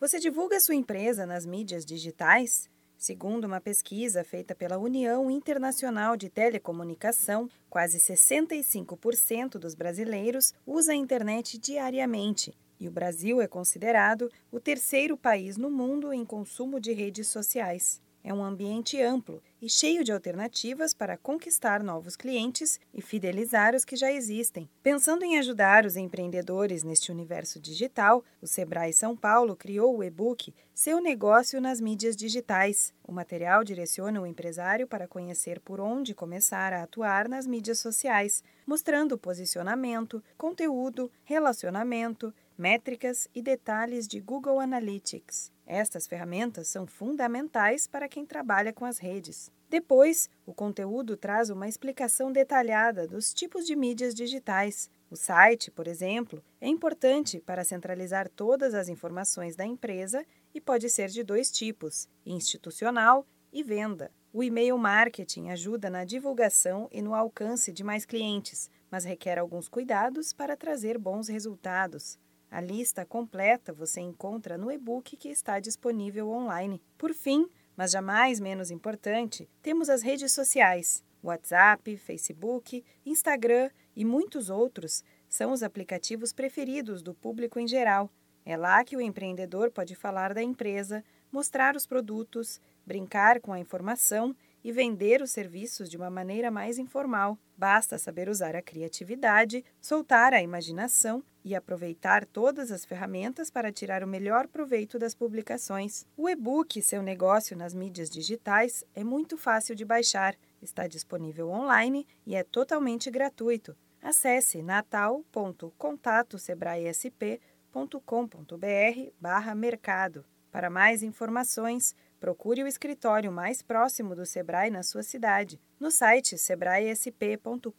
Você divulga sua empresa nas mídias digitais? Segundo uma pesquisa feita pela União Internacional de Telecomunicação, quase 65% dos brasileiros usa a internet diariamente, e o Brasil é considerado o terceiro país no mundo em consumo de redes sociais. É um ambiente amplo e cheio de alternativas para conquistar novos clientes e fidelizar os que já existem. Pensando em ajudar os empreendedores neste universo digital, o Sebrae São Paulo criou o e-book Seu Negócio nas Mídias Digitais. O material direciona o empresário para conhecer por onde começar a atuar nas mídias sociais, mostrando posicionamento, conteúdo, relacionamento, métricas e detalhes de Google Analytics. Estas ferramentas são fundamentais para quem trabalha com as redes. Depois, o conteúdo traz uma explicação detalhada dos tipos de mídias digitais. O site, por exemplo, é importante para centralizar todas as informações da empresa e pode ser de dois tipos: institucional e venda. O e-mail marketing ajuda na divulgação e no alcance de mais clientes, mas requer alguns cuidados para trazer bons resultados. A lista completa você encontra no e-book que está disponível online. Por fim, mas jamais menos importante, temos as redes sociais. WhatsApp, Facebook, Instagram e muitos outros são os aplicativos preferidos do público em geral. É lá que o empreendedor pode falar da empresa, mostrar os produtos, brincar com a informação e vender os serviços de uma maneira mais informal. Basta saber usar a criatividade, soltar a imaginação e aproveitar todas as ferramentas para tirar o melhor proveito das publicações. O e-book Seu Negócio nas Mídias Digitais é muito fácil de baixar, está disponível online e é totalmente gratuito. Acesse natal.contatosebraesp.com.br barra mercado. Para mais informações, Procure o escritório mais próximo do Sebrae na sua cidade. No site sebraesp.com.br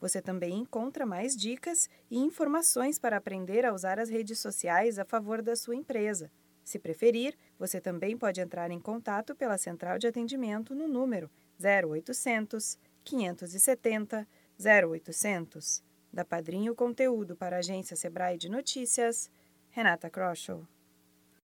você também encontra mais dicas e informações para aprender a usar as redes sociais a favor da sua empresa. Se preferir, você também pode entrar em contato pela central de atendimento no número 0800 570 0800. Da Padrinho Conteúdo para a agência Sebrae de Notícias, Renata Kroschel.